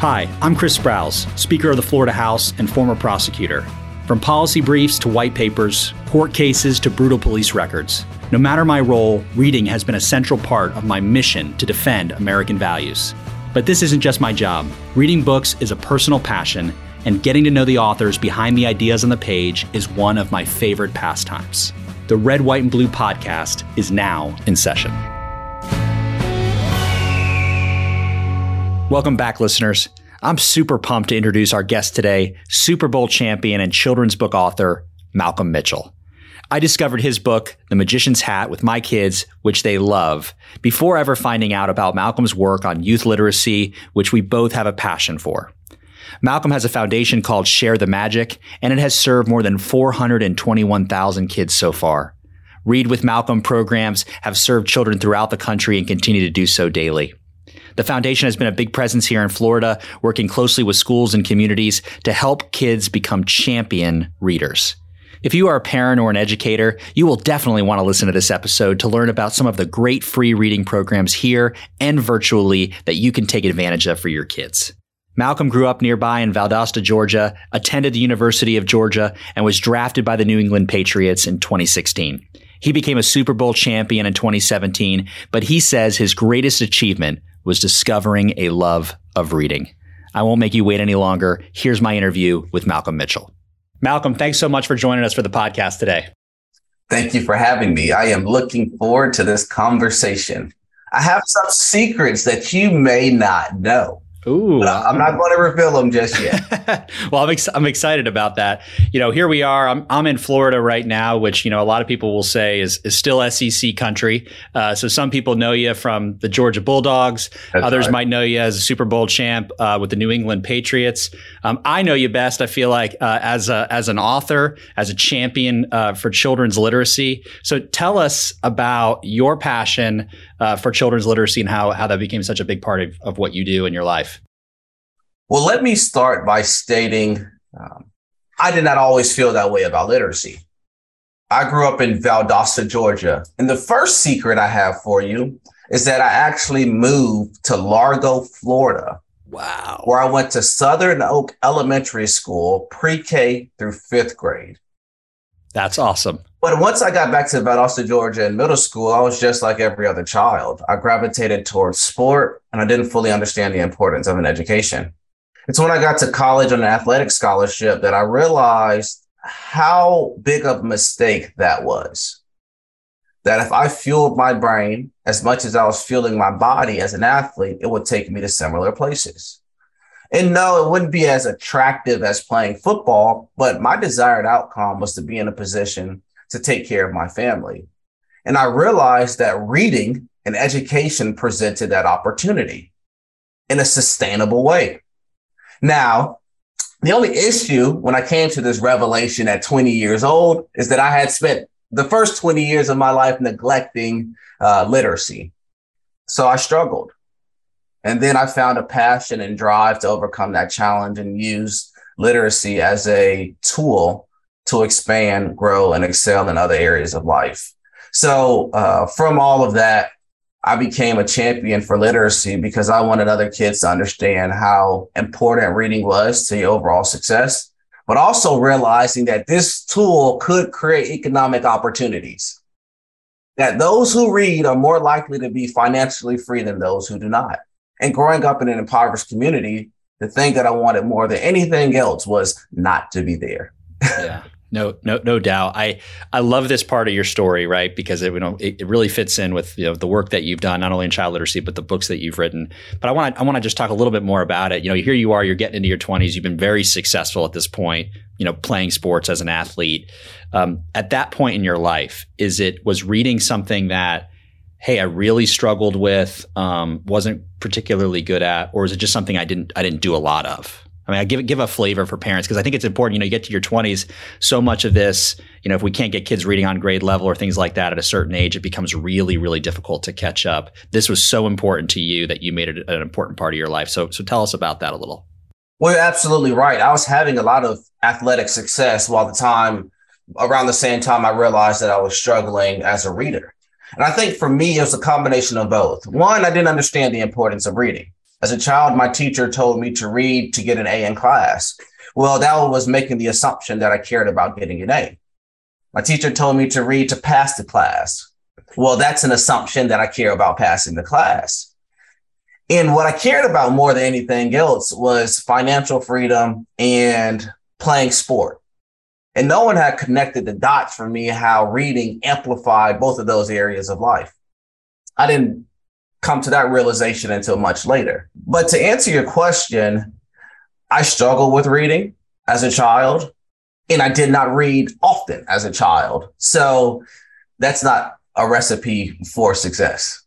Hi, I'm Chris Sprowls, Speaker of the Florida House and former prosecutor. From policy briefs to white papers, court cases to brutal police records, no matter my role, reading has been a central part of my mission to defend American values. But this isn't just my job. Reading books is a personal passion, and getting to know the authors behind the ideas on the page is one of my favorite pastimes. The Red, White, and Blue podcast is now in session. Welcome back, listeners. I'm super pumped to introduce our guest today, Super Bowl champion and children's book author, Malcolm Mitchell. I discovered his book, The Magician's Hat, with my kids, which they love, before ever finding out about Malcolm's work on youth literacy, which we both have a passion for. Malcolm has a foundation called Share the Magic, and it has served more than 421,000 kids so far. Read with Malcolm programs have served children throughout the country and continue to do so daily. The foundation has been a big presence here in Florida, working closely with schools and communities to help kids become champion readers. If you are a parent or an educator, you will definitely want to listen to this episode to learn about some of the great free reading programs here and virtually that you can take advantage of for your kids. Malcolm grew up nearby in Valdosta, Georgia, attended the University of Georgia, and was drafted by the New England Patriots in 2016. He became a Super Bowl champion in 2017, but he says his greatest achievement was discovering a love of reading. I won't make you wait any longer. Here's my interview with Malcolm Mitchell. Malcolm, thanks so much for joining us for the podcast today. Thank you for having me. I am looking forward to this conversation. I have some secrets that you may not know. Ooh, I'm not going to reveal them just yet. well, I'm, ex- I'm excited about that. You know, here we are. I'm, I'm in Florida right now, which, you know, a lot of people will say is, is still SEC country. Uh, so some people know you from the Georgia Bulldogs. That's Others right. might know you as a Super Bowl champ uh, with the New England Patriots. Um, I know you best, I feel like, uh, as, a, as an author, as a champion uh, for children's literacy. So tell us about your passion uh, for children's literacy and how, how that became such a big part of, of what you do in your life. Well, let me start by stating um, I did not always feel that way about literacy. I grew up in Valdosta, Georgia. And the first secret I have for you is that I actually moved to Largo, Florida. Wow. Where I went to Southern Oak Elementary School, pre K through fifth grade. That's awesome. But once I got back to Valdosta, Georgia in middle school, I was just like every other child. I gravitated towards sport and I didn't fully understand the importance of an education. It's when I got to college on an athletic scholarship that I realized how big of a mistake that was. That if I fueled my brain as much as I was fueling my body as an athlete, it would take me to similar places. And no, it wouldn't be as attractive as playing football, but my desired outcome was to be in a position to take care of my family. And I realized that reading and education presented that opportunity in a sustainable way. Now, the only issue when I came to this revelation at 20 years old is that I had spent the first 20 years of my life neglecting uh, literacy. So I struggled. And then I found a passion and drive to overcome that challenge and use literacy as a tool to expand, grow, and excel in other areas of life. So, uh, from all of that, I became a champion for literacy because I wanted other kids to understand how important reading was to the overall success, but also realizing that this tool could create economic opportunities. That those who read are more likely to be financially free than those who do not. And growing up in an impoverished community, the thing that I wanted more than anything else was not to be there. yeah. No, no, no doubt. I I love this part of your story, right? Because it you know it, it, really fits in with you know the work that you've done, not only in child literacy but the books that you've written. But I want I want to just talk a little bit more about it. You know, here you are, you're getting into your 20s. You've been very successful at this point. You know, playing sports as an athlete. Um, at that point in your life, is it was reading something that hey, I really struggled with, um, wasn't particularly good at, or is it just something I didn't I didn't do a lot of? I mean, I give give a flavor for parents because I think it's important. You know, you get to your twenties, so much of this, you know, if we can't get kids reading on grade level or things like that at a certain age, it becomes really, really difficult to catch up. This was so important to you that you made it an important part of your life. So, so tell us about that a little. Well, you're absolutely right. I was having a lot of athletic success while the time around the same time I realized that I was struggling as a reader. And I think for me, it was a combination of both. One, I didn't understand the importance of reading. As a child, my teacher told me to read to get an A in class. Well, that was making the assumption that I cared about getting an A. My teacher told me to read to pass the class. Well, that's an assumption that I care about passing the class. And what I cared about more than anything else was financial freedom and playing sport. And no one had connected the dots for me how reading amplified both of those areas of life. I didn't come to that realization until much later. But to answer your question, I struggled with reading as a child, and I did not read often as a child. So that's not a recipe for success.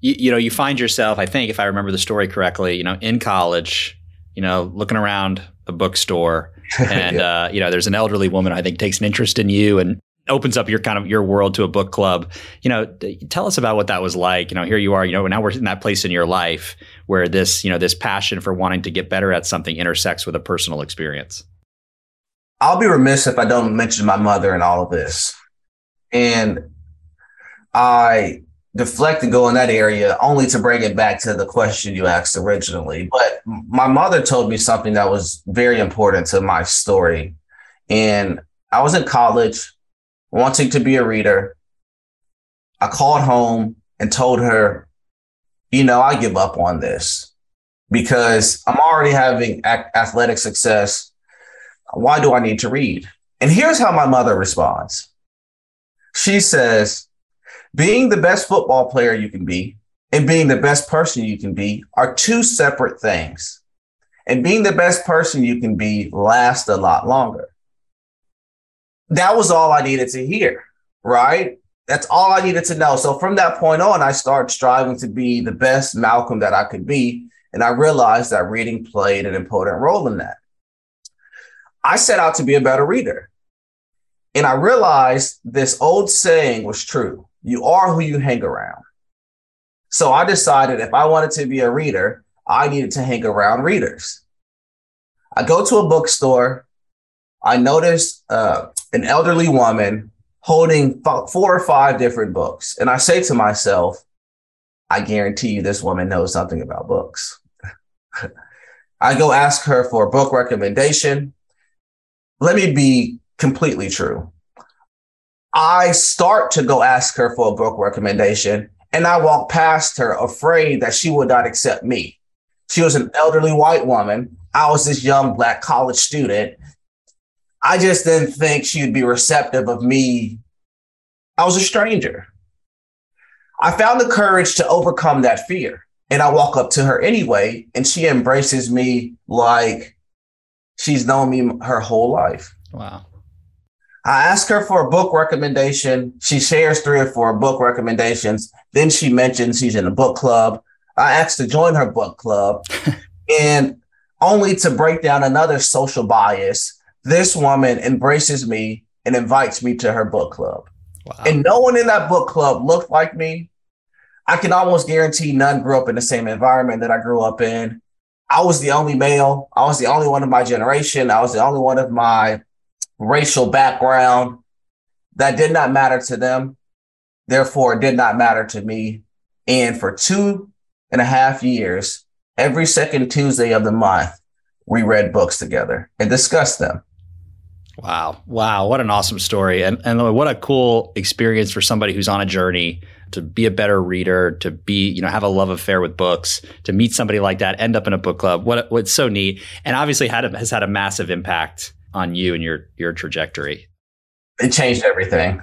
You, you know, you find yourself, I think, if I remember the story correctly, you know, in college, you know, looking around a bookstore, and yeah. uh, you know, there's an elderly woman I think takes an interest in you and opens up your kind of your world to a book club. You know, tell us about what that was like. You know, here you are. You know, now we're in that place in your life where this, you know, this passion for wanting to get better at something intersects with a personal experience. I'll be remiss if I don't mention my mother in all of this, and I deflect and go in that area only to bring it back to the question you asked originally. But my mother told me something that was very important to my story. And I was in college wanting to be a reader. I called home and told her, you know, I give up on this because I'm already having athletic success. Why do I need to read? And here's how my mother responds. She says, being the best football player you can be and being the best person you can be are two separate things. And being the best person you can be lasts a lot longer. That was all I needed to hear, right? That's all I needed to know. So from that point on, I started striving to be the best Malcolm that I could be. And I realized that reading played an important role in that. I set out to be a better reader. And I realized this old saying was true you are who you hang around. So I decided if I wanted to be a reader, I needed to hang around readers. I go to a bookstore. I notice uh, an elderly woman holding four or five different books. And I say to myself, I guarantee you this woman knows something about books. I go ask her for a book recommendation. Let me be completely true. I start to go ask her for a book recommendation, and I walk past her afraid that she would not accept me. She was an elderly white woman. I was this young black college student. I just didn't think she would be receptive of me. I was a stranger. I found the courage to overcome that fear. And I walk up to her anyway, and she embraces me like she's known me her whole life. Wow. I ask her for a book recommendation. She shares three or four book recommendations. Then she mentions she's in a book club. I asked to join her book club. and only to break down another social bias, this woman embraces me and invites me to her book club. Wow. And no one in that book club looked like me. I can almost guarantee none grew up in the same environment that I grew up in. I was the only male. I was the only one of my generation. I was the only one of my racial background. That did not matter to them. Therefore, it did not matter to me. And for two and a half years, every second Tuesday of the month, we read books together and discussed them. Wow. Wow. What an awesome story. And, and what a cool experience for somebody who's on a journey to be a better reader, to be, you know, have a love affair with books, to meet somebody like that, end up in a book club. What, what's so neat. And obviously had a, has had a massive impact on you and your your trajectory? It changed everything.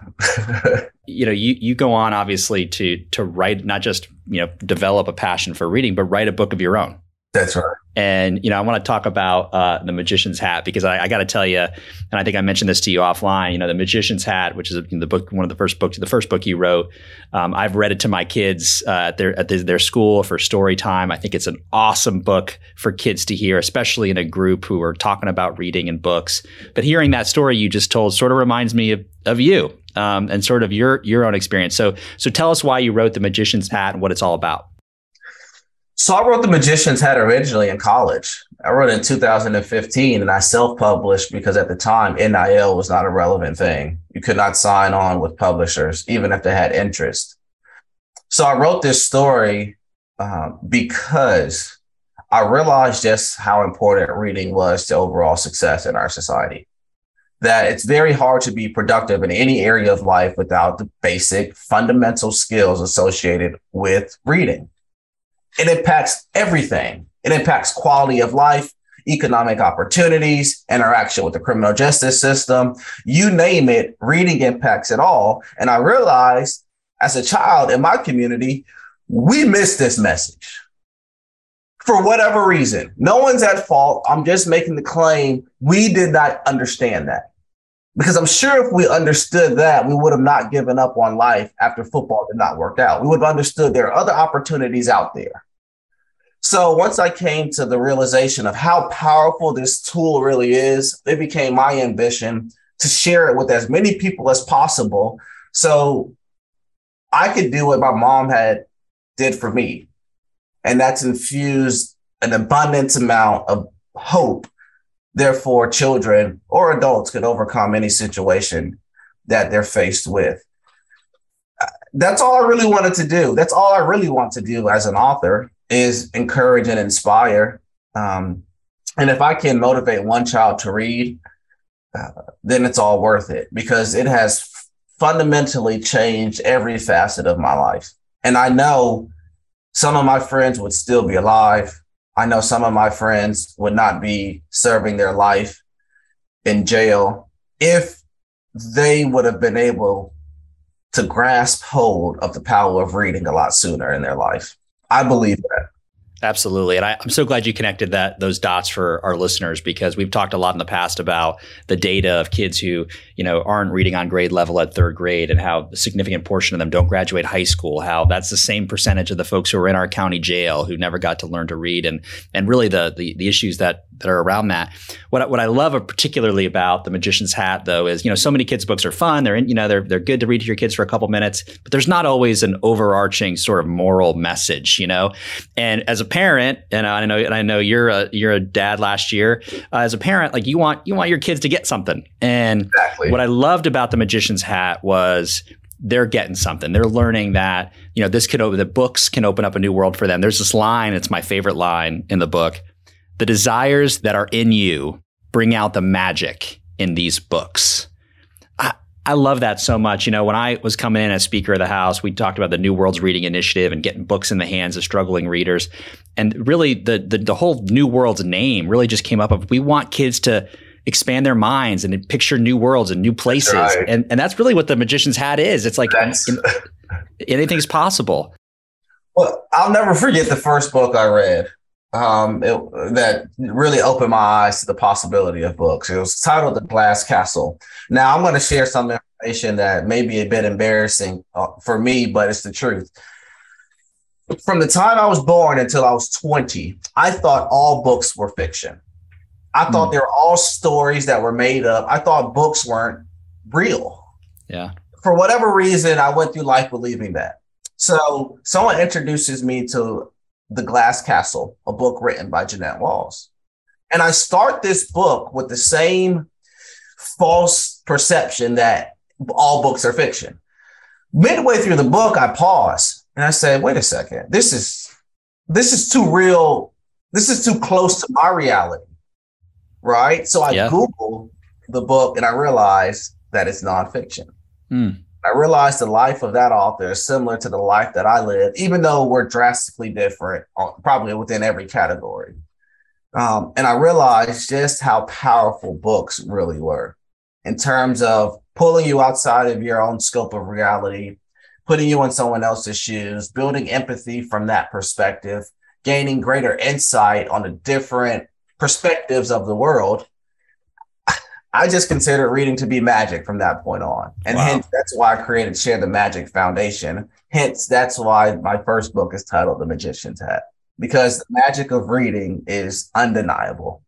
you know, you you go on obviously to to write not just you know develop a passion for reading, but write a book of your own. That's right. And you know, I want to talk about uh, the Magician's Hat because I, I got to tell you, and I think I mentioned this to you offline. You know, the Magician's Hat, which is the book, one of the first books, the first book you wrote. Um, I've read it to my kids uh, at their at their school for story time. I think it's an awesome book for kids to hear, especially in a group who are talking about reading and books. But hearing that story you just told sort of reminds me of, of you um, and sort of your your own experience. So so tell us why you wrote the Magician's Hat and what it's all about. So I wrote The Magician's Hat originally in college. I wrote it in 2015 and I self-published because at the time NIL was not a relevant thing. You could not sign on with publishers, even if they had interest. So I wrote this story uh, because I realized just how important reading was to overall success in our society. That it's very hard to be productive in any area of life without the basic fundamental skills associated with reading. It impacts everything. It impacts quality of life, economic opportunities, interaction with the criminal justice system, you name it, reading impacts it all. And I realized as a child in my community, we missed this message for whatever reason. No one's at fault. I'm just making the claim we did not understand that. Because I'm sure if we understood that, we would have not given up on life after football did not work out. We would have understood there are other opportunities out there. So once I came to the realization of how powerful this tool really is, it became my ambition to share it with as many people as possible. So I could do what my mom had did for me. And that's infused an abundant amount of hope. Therefore, children or adults could overcome any situation that they're faced with. That's all I really wanted to do. That's all I really want to do as an author is encourage and inspire. Um, and if I can motivate one child to read, uh, then it's all worth it because it has fundamentally changed every facet of my life. And I know some of my friends would still be alive. I know some of my friends would not be serving their life in jail if they would have been able to grasp hold of the power of reading a lot sooner in their life. I believe that. Absolutely. And I, am so glad you connected that those dots for our listeners because we've talked a lot in the past about the data of kids who, you know, aren't reading on grade level at third grade and how a significant portion of them don't graduate high school, how that's the same percentage of the folks who are in our county jail who never got to learn to read and and really the the, the issues that that are around that. What what I love particularly about the magician's hat though is, you know, so many kids books are fun. They're in, you know, they're they're good to read to your kids for a couple minutes, but there's not always an overarching sort of moral message, you know. And as a parent, and I know, and I know you're a you're a dad last year. Uh, as a parent, like you want you want your kids to get something. And exactly. what I loved about the magician's hat was they're getting something. They're learning that you know this could open the books can open up a new world for them. There's this line. It's my favorite line in the book. The desires that are in you bring out the magic in these books. I love that so much. You know, when I was coming in as Speaker of the House, we talked about the New Worlds Reading Initiative and getting books in the hands of struggling readers. And really, the, the, the whole New Worlds name really just came up of we want kids to expand their minds and picture new worlds and new places. Right. And, and that's really what the Magician's Hat is. It's like anything's possible. Well, I'll never forget the first book I read um, it, that really opened my eyes to the possibility of books. It was titled The Glass Castle. Now, I'm going to share some information that may be a bit embarrassing uh, for me, but it's the truth. From the time I was born until I was 20, I thought all books were fiction. I thought mm. they were all stories that were made up. I thought books weren't real. Yeah. For whatever reason, I went through life believing that. So someone introduces me to the Glass Castle, a book written by Jeanette Walls. And I start this book with the same false perception that all books are fiction. Midway through the book, I pause and I say, wait a second, this is this is too real. This is too close to my reality. Right. So I yeah. Google the book and I realize that it's nonfiction. Mm. I realized the life of that author is similar to the life that I live, even though we're drastically different, probably within every category. Um, and I realized just how powerful books really were in terms of pulling you outside of your own scope of reality, putting you in someone else's shoes, building empathy from that perspective, gaining greater insight on the different perspectives of the world I just consider reading to be magic from that point on. And wow. hence that's why I created Share the Magic Foundation. Hence that's why my first book is titled The Magician's Hat. Because the magic of reading is undeniable.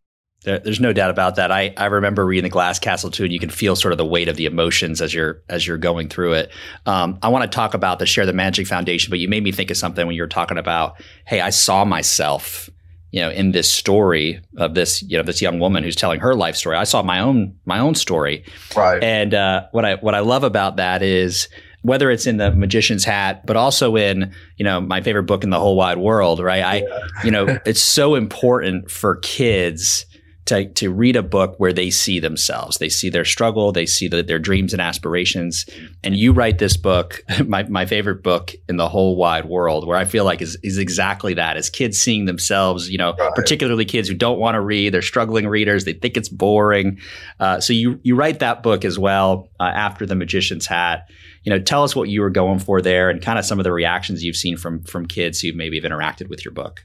There, there's no doubt about that. I, I remember reading the Glass Castle too, and you can feel sort of the weight of the emotions as you're as you're going through it. Um, I want to talk about the Share the Magic Foundation, but you made me think of something when you were talking about, hey, I saw myself you know, in this story of this, you know, this young woman who's telling her life story. I saw my own my own story, right? And uh, what I what I love about that is whether it's in the magician's hat, but also in, you know, my favorite book in the whole wide world, right? I, you know, it's so important for kids to, to read a book where they see themselves. They see their struggle, they see the, their dreams and aspirations. And you write this book, my, my favorite book in the whole wide world, where I feel like is, is exactly that is kids seeing themselves, you know, right. particularly kids who don't want to read, they're struggling readers, they think it's boring. Uh, so you, you write that book as well uh, after The Magician's Hat. You know, tell us what you were going for there and kind of some of the reactions you've seen from from kids who maybe have interacted with your book.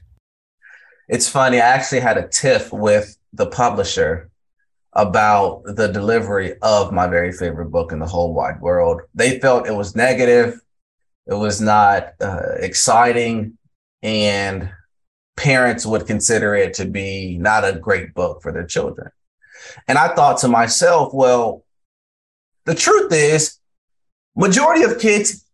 It's funny. I actually had a tiff with the publisher about the delivery of my very favorite book in the whole wide world. They felt it was negative, it was not uh, exciting, and parents would consider it to be not a great book for their children. And I thought to myself, well, the truth is, majority of kids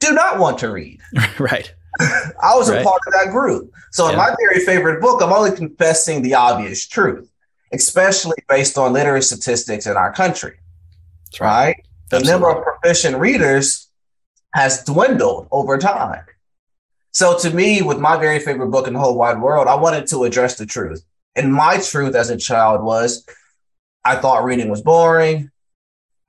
do not want to read. right. I was right. a part of that group. So yeah. in my very favorite book, I'm only confessing the obvious truth, especially based on literary statistics in our country. That's right. right? The Absolutely. number of proficient readers has dwindled over time. So to me, with my very favorite book in the whole wide world, I wanted to address the truth. And my truth as a child was I thought reading was boring.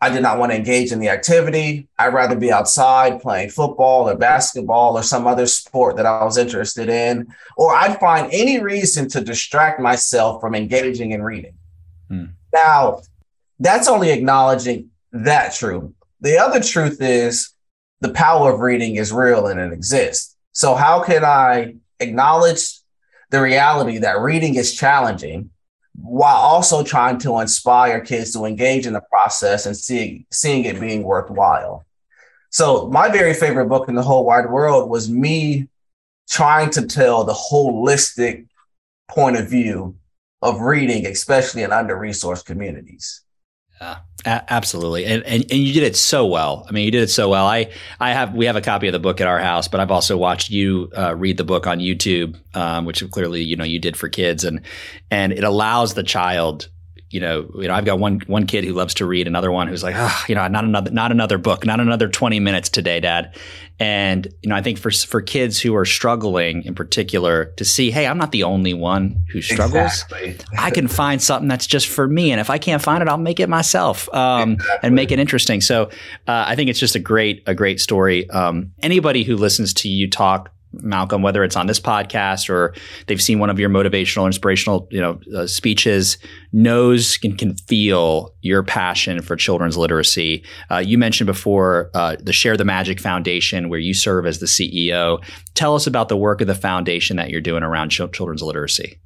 I did not want to engage in the activity. I'd rather be outside playing football or basketball or some other sport that I was interested in, or I'd find any reason to distract myself from engaging in reading. Hmm. Now, that's only acknowledging that truth. The other truth is the power of reading is real and it exists. So, how can I acknowledge the reality that reading is challenging while also trying to inspire kids to engage in the process and see, seeing it being worthwhile. So, my very favorite book in the whole wide world was me trying to tell the holistic point of view of reading, especially in under resourced communities. Yeah, a- absolutely, and, and and you did it so well. I mean, you did it so well. I I have we have a copy of the book at our house, but I've also watched you uh, read the book on YouTube, um, which clearly you know you did for kids, and and it allows the child you know, you know, I've got one one kid who loves to read, another one who's like, oh, you know, not another not another book, not another twenty minutes today, Dad. And you know, I think for for kids who are struggling in particular to see, hey, I'm not the only one who struggles. Exactly. I can find something that's just for me, and if I can't find it, I'll make it myself um, exactly. and make it interesting. So uh, I think it's just a great a great story. Um, anybody who listens to you talk Malcolm, whether it's on this podcast or they've seen one of your motivational, inspirational, you know, uh, speeches, knows and can feel your passion for children's literacy. Uh, you mentioned before uh, the Share the Magic Foundation, where you serve as the CEO. Tell us about the work of the foundation that you're doing around ch- children's literacy.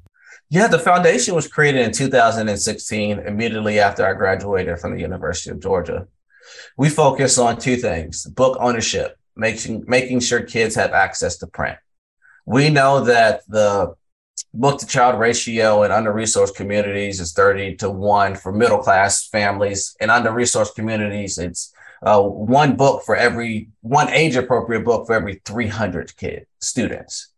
Yeah, the foundation was created in 2016, immediately after I graduated from the University of Georgia. We focus on two things book ownership making making sure kids have access to print. We know that the book to child ratio in under resourced communities is 30 to 1 for middle class families. In under resourced communities, it's uh, one book for every one age appropriate book for every 300 kids, students.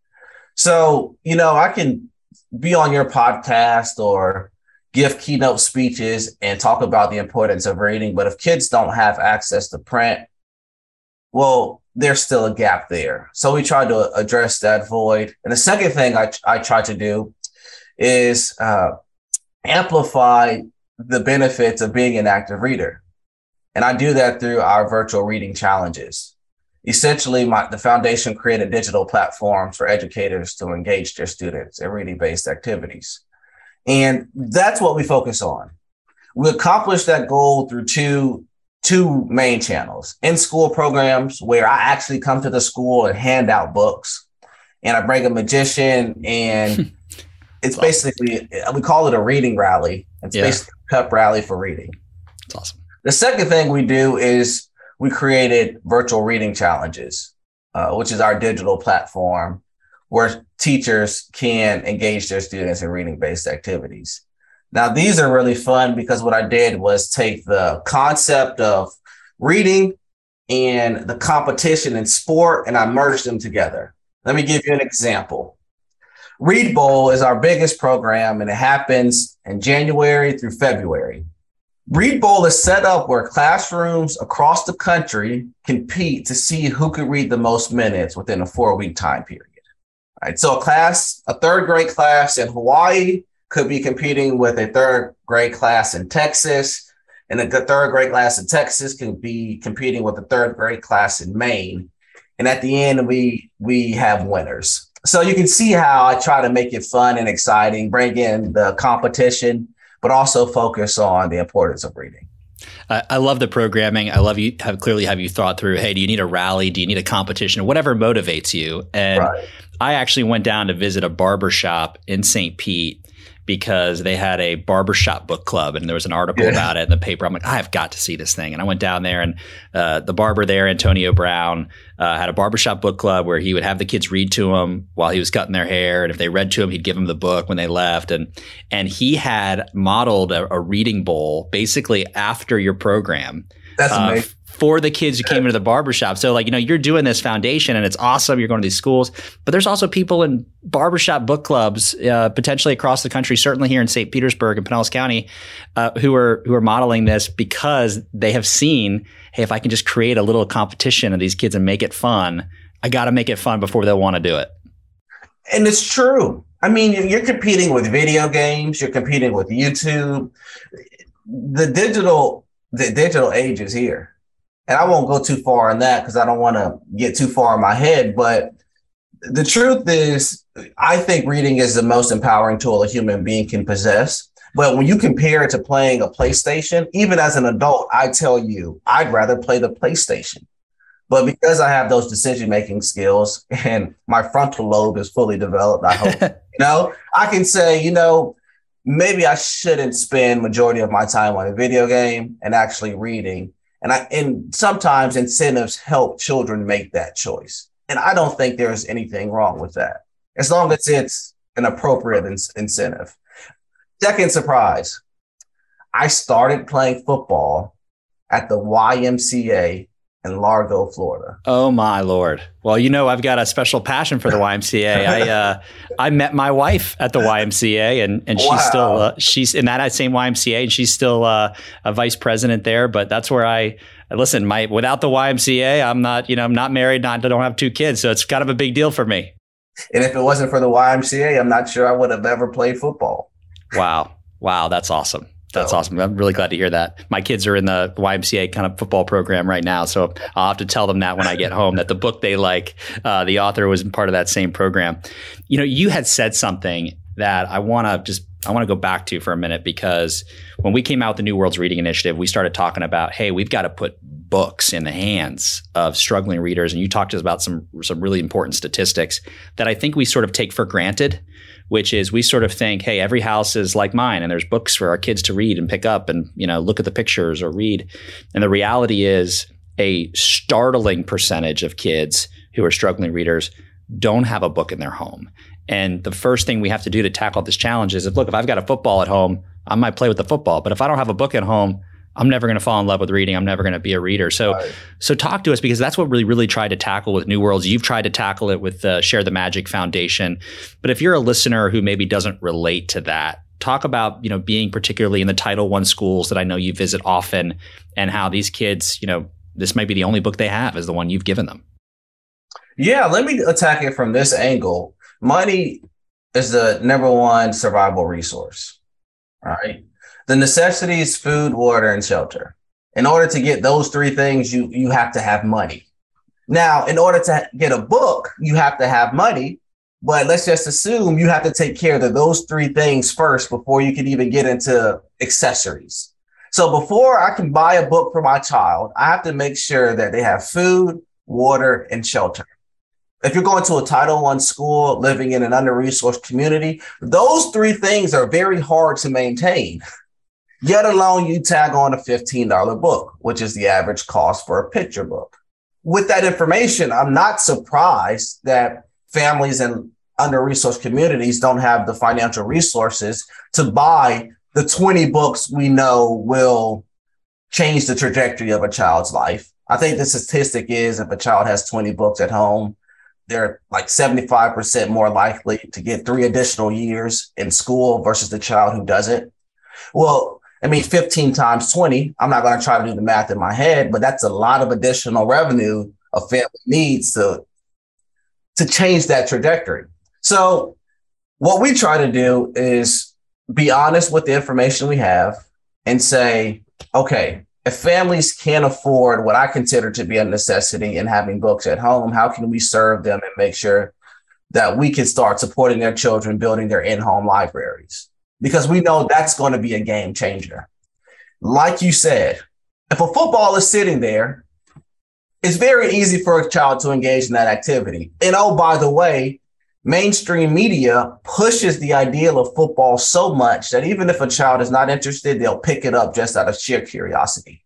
So, you know, I can be on your podcast or give keynote speeches and talk about the importance of reading. But if kids don't have access to print, well, there's still a gap there. So we tried to address that void. And the second thing I, I tried to do is uh, amplify the benefits of being an active reader. And I do that through our virtual reading challenges. Essentially, my, the foundation created digital platforms for educators to engage their students in reading based activities. And that's what we focus on. We accomplish that goal through two two main channels in school programs where I actually come to the school and hand out books. And I bring a magician, and it's basically, we call it a reading rally. It's yeah. basically a pep rally for reading. It's awesome. The second thing we do is we created virtual reading challenges, uh, which is our digital platform where teachers can engage their students in reading based activities. Now, these are really fun because what I did was take the concept of reading and the competition in sport and I merged them together. Let me give you an example. Read Bowl is our biggest program and it happens in January through February. Read Bowl is set up where classrooms across the country compete to see who could read the most minutes within a four week time period. All right, So a class, a third grade class in Hawaii could be competing with a third grade class in Texas. And the third grade class in Texas can be competing with the third grade class in Maine. And at the end, we we have winners. So you can see how I try to make it fun and exciting, bring in the competition, but also focus on the importance of reading. I love the programming. I love you have clearly have you thought through, hey, do you need a rally? Do you need a competition? Whatever motivates you. And right. I actually went down to visit a barber shop in St. Pete because they had a barbershop book club and there was an article yeah. about it in the paper. I'm like, I've got to see this thing. And I went down there and uh, the barber there, Antonio Brown, uh, had a barbershop book club where he would have the kids read to him while he was cutting their hair. And if they read to him, he'd give them the book when they left. And, and he had modeled a, a reading bowl basically after your program. That's uh, amazing for the kids who came into the barbershop. So like, you know, you're doing this foundation and it's awesome. You're going to these schools, but there's also people in barbershop book clubs, uh, potentially across the country, certainly here in St. Petersburg and Pinellas County, uh, who are, who are modeling this because they have seen, Hey, if I can just create a little competition of these kids and make it fun, I got to make it fun before they'll want to do it. And it's true. I mean, you're competing with video games, you're competing with YouTube. The digital, the digital age is here and I won't go too far on that because I don't want to get too far in my head. But the truth is, I think reading is the most empowering tool a human being can possess. But when you compare it to playing a PlayStation, even as an adult, I tell you, I'd rather play the PlayStation. But because I have those decision making skills and my frontal lobe is fully developed, I hope, you know, I can say, you know, maybe I shouldn't spend majority of my time on a video game and actually reading and I and sometimes incentives help children make that choice. And I don't think there's anything wrong with that, as long as it's an appropriate in- incentive. Second surprise, I started playing football at the YMCA in Largo, Florida. Oh my lord! Well, you know I've got a special passion for the YMCA. I uh, I met my wife at the YMCA, and and she's wow. still uh, she's in that same YMCA, and she's still uh, a vice president there. But that's where I listen. My without the YMCA, I'm not you know I'm not married, not I don't have two kids, so it's kind of a big deal for me. And if it wasn't for the YMCA, I'm not sure I would have ever played football. Wow, wow, that's awesome. That's so. awesome. I'm really glad to hear that. My kids are in the YMCA kind of football program right now, so I'll have to tell them that when I get home that the book they like, uh, the author was part of that same program. You know, you had said something that I want to just I want to go back to for a minute because when we came out with the New Worlds Reading Initiative, we started talking about, hey, we've got to put books in the hands of struggling readers, and you talked to us about some some really important statistics that I think we sort of take for granted which is we sort of think, hey, every house is like mine and there's books for our kids to read and pick up and, you know, look at the pictures or read. And the reality is a startling percentage of kids who are struggling readers don't have a book in their home. And the first thing we have to do to tackle this challenge is if, look, if I've got a football at home, I might play with the football. But if I don't have a book at home, I'm never going to fall in love with reading. I'm never going to be a reader. So, right. so talk to us because that's what really, really tried to tackle with New Worlds. You've tried to tackle it with uh, Share the Magic Foundation. But if you're a listener who maybe doesn't relate to that, talk about you know being particularly in the Title One schools that I know you visit often, and how these kids, you know, this might be the only book they have is the one you've given them. Yeah, let me attack it from this angle. Money is the number one survival resource. All right the necessities, food, water, and shelter. In order to get those three things, you you have to have money. Now, in order to get a book, you have to have money. But let's just assume you have to take care of those three things first before you can even get into accessories. So before I can buy a book for my child, I have to make sure that they have food, water, and shelter. If you're going to a Title One school, living in an under-resourced community, those three things are very hard to maintain. Yet alone, you tag on a $15 book, which is the average cost for a picture book. With that information, I'm not surprised that families in under resourced communities don't have the financial resources to buy the 20 books we know will change the trajectory of a child's life. I think the statistic is if a child has 20 books at home, they're like 75% more likely to get three additional years in school versus the child who doesn't. Well, I mean, 15 times 20, I'm not going to try to do the math in my head, but that's a lot of additional revenue a family needs to, to change that trajectory. So, what we try to do is be honest with the information we have and say, okay, if families can't afford what I consider to be a necessity in having books at home, how can we serve them and make sure that we can start supporting their children building their in home libraries? Because we know that's going to be a game changer. Like you said, if a football is sitting there, it's very easy for a child to engage in that activity. And oh, by the way, mainstream media pushes the ideal of football so much that even if a child is not interested, they'll pick it up just out of sheer curiosity.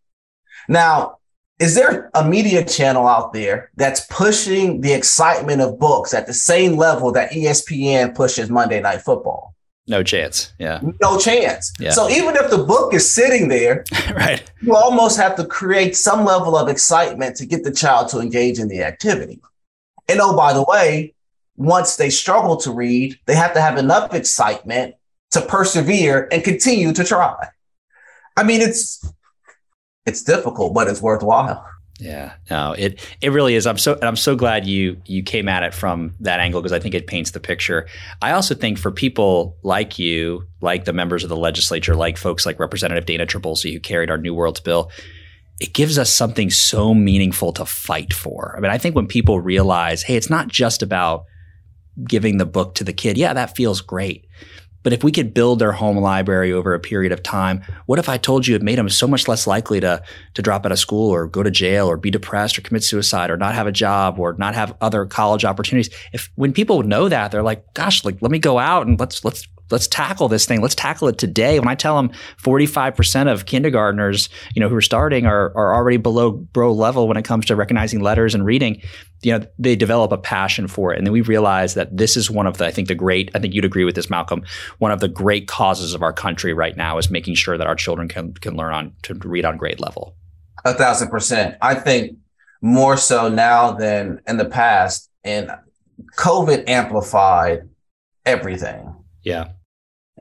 Now, is there a media channel out there that's pushing the excitement of books at the same level that ESPN pushes Monday Night Football? No chance. Yeah. No chance. Yeah. So even if the book is sitting there, right, you almost have to create some level of excitement to get the child to engage in the activity. And oh, by the way, once they struggle to read, they have to have enough excitement to persevere and continue to try. I mean, it's it's difficult, but it's worthwhile. Yeah, no, it it really is. I'm so I'm so glad you you came at it from that angle because I think it paints the picture. I also think for people like you, like the members of the legislature, like folks like Representative Dana Trabulsy who carried our New Worlds bill, it gives us something so meaningful to fight for. I mean, I think when people realize, hey, it's not just about giving the book to the kid, yeah, that feels great. But if we could build their home library over a period of time, what if I told you it made them so much less likely to, to drop out of school or go to jail or be depressed or commit suicide or not have a job or not have other college opportunities? If when people know that, they're like, gosh, like let me go out and let's let's let's tackle this thing. Let's tackle it today. When I tell them 45% of kindergartners, you know, who are starting are, are already below bro level when it comes to recognizing letters and reading, you know, they develop a passion for it. And then we realize that this is one of the, I think the great, I think you'd agree with this, Malcolm, one of the great causes of our country right now is making sure that our children can, can learn on to read on grade level. A thousand percent. I think more so now than in the past. And COVID amplified everything. Yeah.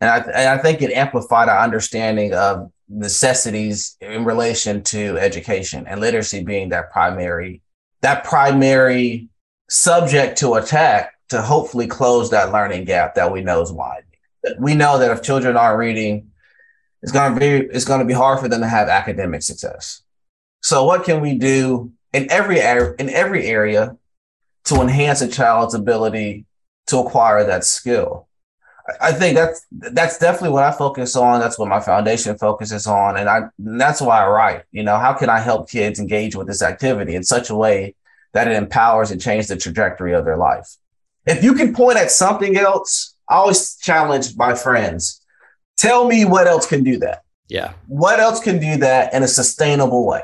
And I, and I think it amplified our understanding of necessities in relation to education and literacy being that primary, that primary subject to attack to hopefully close that learning gap that we know is wide. We know that if children aren't reading, it's going to be it's going to be hard for them to have academic success. So what can we do in every in every area to enhance a child's ability to acquire that skill? I think that's that's definitely what I focus on. That's what my foundation focuses on, and I and that's why I write. You know, how can I help kids engage with this activity in such a way that it empowers and changes the trajectory of their life? If you can point at something else, I always challenge my friends. Tell me what else can do that. Yeah. What else can do that in a sustainable way?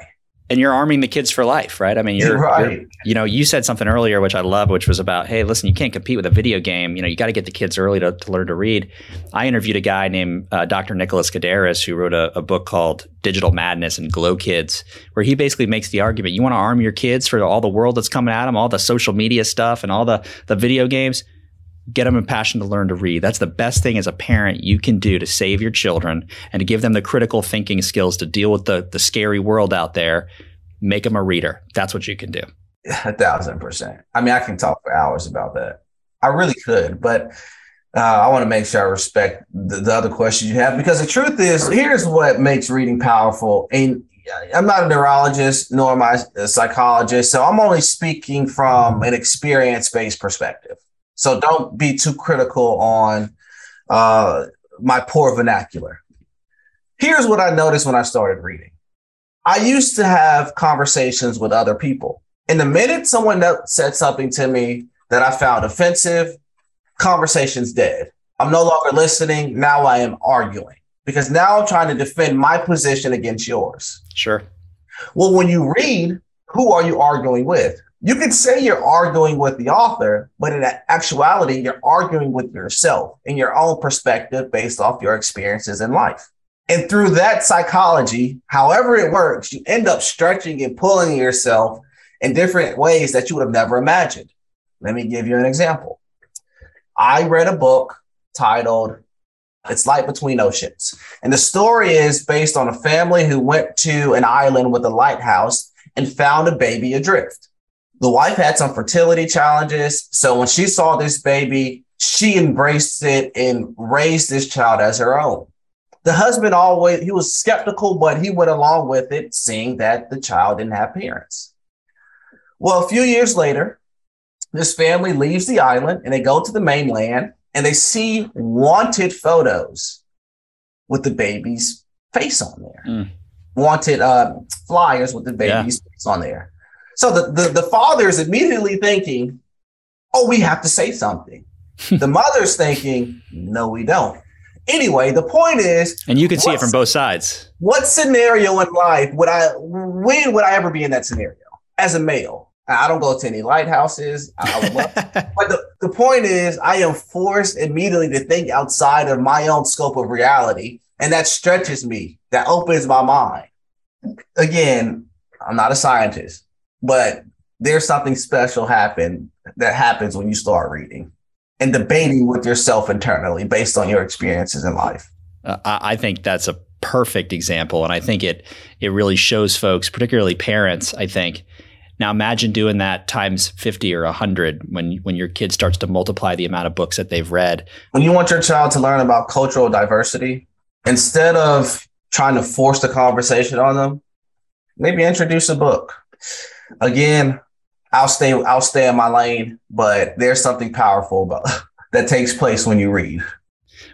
And you're arming the kids for life, right? I mean, you're, right. You're, you know, you said something earlier, which I love, which was about, hey, listen, you can't compete with a video game. You know, you got to get the kids early to, to, learn to read. I interviewed a guy named uh, Dr. Nicholas Kardaras who wrote a, a, book called Digital Madness and Glow Kids, where he basically makes the argument: you want to arm your kids for all the world that's coming at them, all the social media stuff, and all the the video games get them a passion to learn to read. That's the best thing as a parent you can do to save your children and to give them the critical thinking skills to deal with the, the scary world out there make them a reader. That's what you can do. A thousand percent. I mean, I can talk for hours about that. I really could, but uh, I want to make sure I respect the, the other questions you have because the truth is, here's what makes reading powerful. And I'm not a neurologist nor am I a psychologist, so I'm only speaking from an experience-based perspective. So don't be too critical on uh, my poor vernacular. Here's what I noticed when I started reading. I used to have conversations with other people. And the minute someone said something to me that I found offensive, conversation's dead. I'm no longer listening. Now I am arguing because now I'm trying to defend my position against yours. Sure. Well, when you read, who are you arguing with? You could say you're arguing with the author, but in actuality, you're arguing with yourself in your own perspective based off your experiences in life. And through that psychology, however it works, you end up stretching and pulling yourself in different ways that you would have never imagined. Let me give you an example. I read a book titled It's light between oceans. And the story is based on a family who went to an island with a lighthouse and found a baby adrift. The wife had some fertility challenges. So when she saw this baby, she embraced it and raised this child as her own. The husband always, he was skeptical, but he went along with it, seeing that the child didn't have parents. Well, a few years later, this family leaves the island and they go to the mainland and they see wanted photos with the baby's face on there. Mm. Wanted uh, flyers with the baby's yeah. face on there. So the, the, the father is immediately thinking, oh, we have to say something. the mother's thinking, no, we don't. Anyway, the point is, and you can see it from both sides. What scenario in life would I, when would I ever be in that scenario as a male? I don't go to any lighthouses. But the, the point is, I am forced immediately to think outside of my own scope of reality. And that stretches me, that opens my mind. Again, I'm not a scientist, but there's something special happen that happens when you start reading and debating with yourself internally based on your experiences in life. Uh, I think that's a perfect example, and I think it it really shows folks, particularly parents. I think now imagine doing that times 50 or 100 when when your kid starts to multiply the amount of books that they've read. When you want your child to learn about cultural diversity, instead of trying to force the conversation on them, maybe introduce a book. Again, I'll stay I'll stay in my lane, but there's something powerful about that takes place when you read.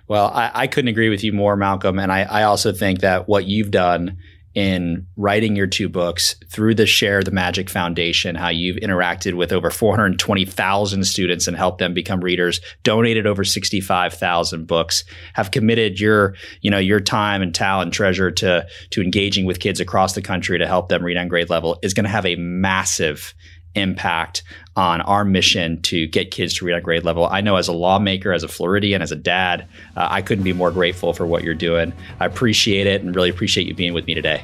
Well, I, I couldn't agree with you more, Malcolm. And I, I also think that what you've done in writing your two books through the Share the Magic Foundation, how you've interacted with over 420,000 students and helped them become readers, donated over 65,000 books, have committed your, you know, your time and talent treasure to, to engaging with kids across the country to help them read on grade level is going to have a massive impact on our mission to get kids to read on grade level. I know as a lawmaker, as a Floridian, as a dad, uh, I couldn't be more grateful for what you're doing. I appreciate it and really appreciate you being with me today.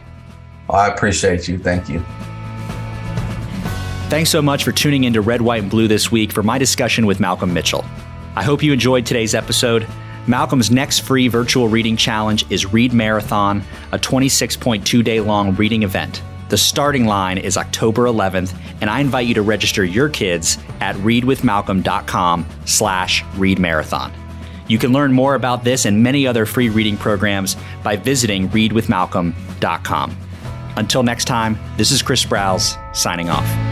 Well, I appreciate you. Thank you. Thanks so much for tuning into Red, White, and Blue this week for my discussion with Malcolm Mitchell. I hope you enjoyed today's episode. Malcolm's next free virtual reading challenge is Read Marathon, a 26.2 day long reading event. The starting line is October 11th, and I invite you to register your kids at readwithmalcolm.com slash readmarathon. You can learn more about this and many other free reading programs by visiting readwithmalcolm.com. Until next time, this is Chris Sprowls signing off.